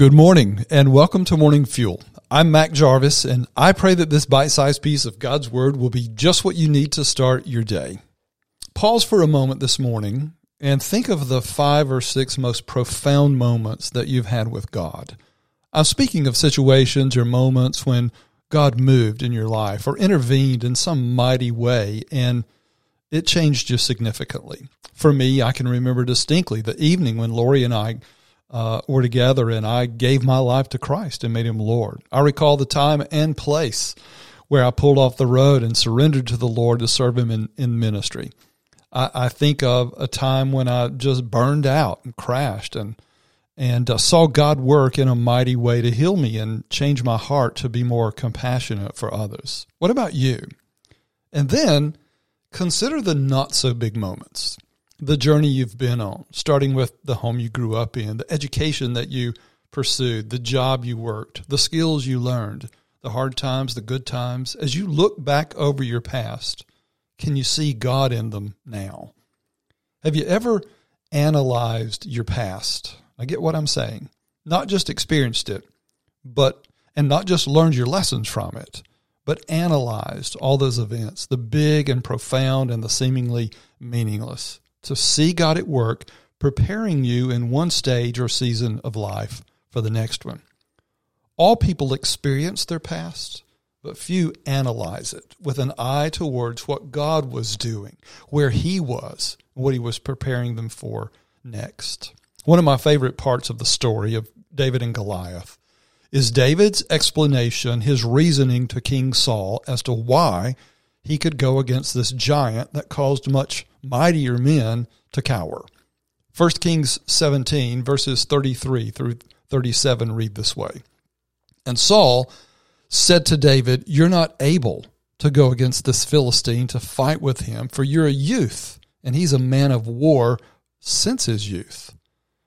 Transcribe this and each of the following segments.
Good morning and welcome to Morning Fuel. I'm Mac Jarvis and I pray that this bite sized piece of God's Word will be just what you need to start your day. Pause for a moment this morning and think of the five or six most profound moments that you've had with God. I'm speaking of situations or moments when God moved in your life or intervened in some mighty way and it changed you significantly. For me, I can remember distinctly the evening when Lori and I uh, were together and I gave my life to Christ and made him Lord. I recall the time and place where I pulled off the road and surrendered to the Lord to serve him in, in ministry. I, I think of a time when I just burned out and crashed and and uh, saw God work in a mighty way to heal me and change my heart to be more compassionate for others. What about you? And then consider the not so big moments the journey you've been on, starting with the home you grew up in, the education that you pursued, the job you worked, the skills you learned, the hard times, the good times. As you look back over your past, can you see God in them now? Have you ever analyzed your past? I get what I'm saying. Not just experienced it, but, and not just learned your lessons from it, but analyzed all those events, the big and profound and the seemingly meaningless to see God at work preparing you in one stage or season of life for the next one. All people experience their past, but few analyze it with an eye towards what God was doing, where He was, what He was preparing them for next. One of my favorite parts of the story of David and Goliath is David's explanation, his reasoning to King Saul as to why he could go against this giant that caused much mightier men to cower. 1 Kings 17, verses 33 through 37 read this way. And Saul said to David, You're not able to go against this Philistine to fight with him, for you're a youth, and he's a man of war since his youth.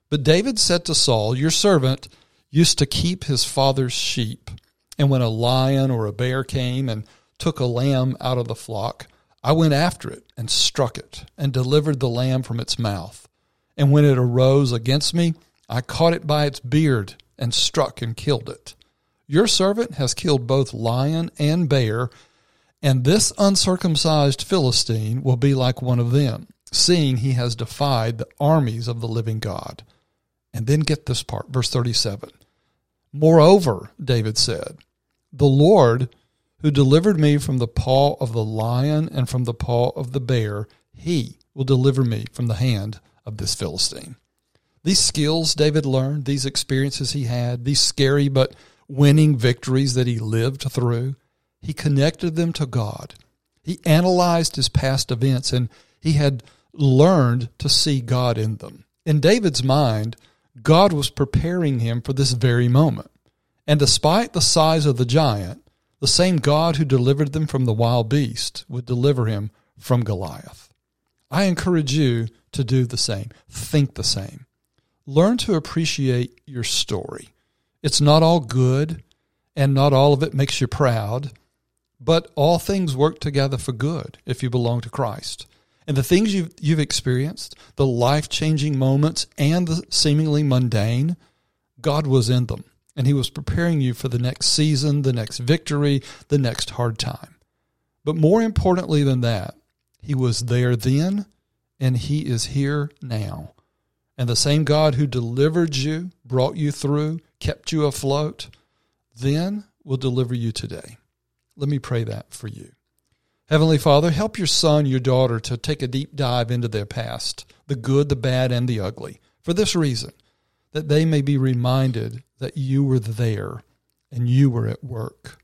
But David said to Saul, Your servant used to keep his father's sheep, and when a lion or a bear came and took a lamb out of the flock, I went after it and struck it and delivered the lamb from its mouth. And when it arose against me, I caught it by its beard and struck and killed it. Your servant has killed both lion and bear, and this uncircumcised Philistine will be like one of them, seeing he has defied the armies of the living God. And then get this part, verse 37. Moreover, David said, the Lord who delivered me from the paw of the lion and from the paw of the bear, he will deliver me from the hand of this Philistine. These skills David learned, these experiences he had, these scary but winning victories that he lived through, he connected them to God. He analyzed his past events and he had learned to see God in them. In David's mind, God was preparing him for this very moment. And despite the size of the giant, the same God who delivered them from the wild beast would deliver him from Goliath. I encourage you to do the same. Think the same. Learn to appreciate your story. It's not all good, and not all of it makes you proud, but all things work together for good if you belong to Christ. And the things you've, you've experienced, the life changing moments, and the seemingly mundane, God was in them and He was preparing you for the next season, the next victory, the next hard time. But more importantly than that, He was there then, and He is here now. And the same God who delivered you, brought you through, kept you afloat, then will deliver you today. Let me pray that for you. Heavenly Father, help your son, your daughter to take a deep dive into their past, the good, the bad, and the ugly, for this reason that they may be reminded that you were there and you were at work.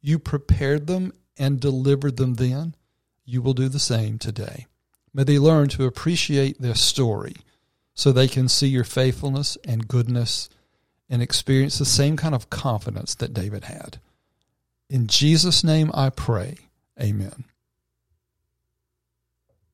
You prepared them and delivered them then. You will do the same today. May they learn to appreciate their story so they can see your faithfulness and goodness and experience the same kind of confidence that David had. In Jesus' name I pray. Amen.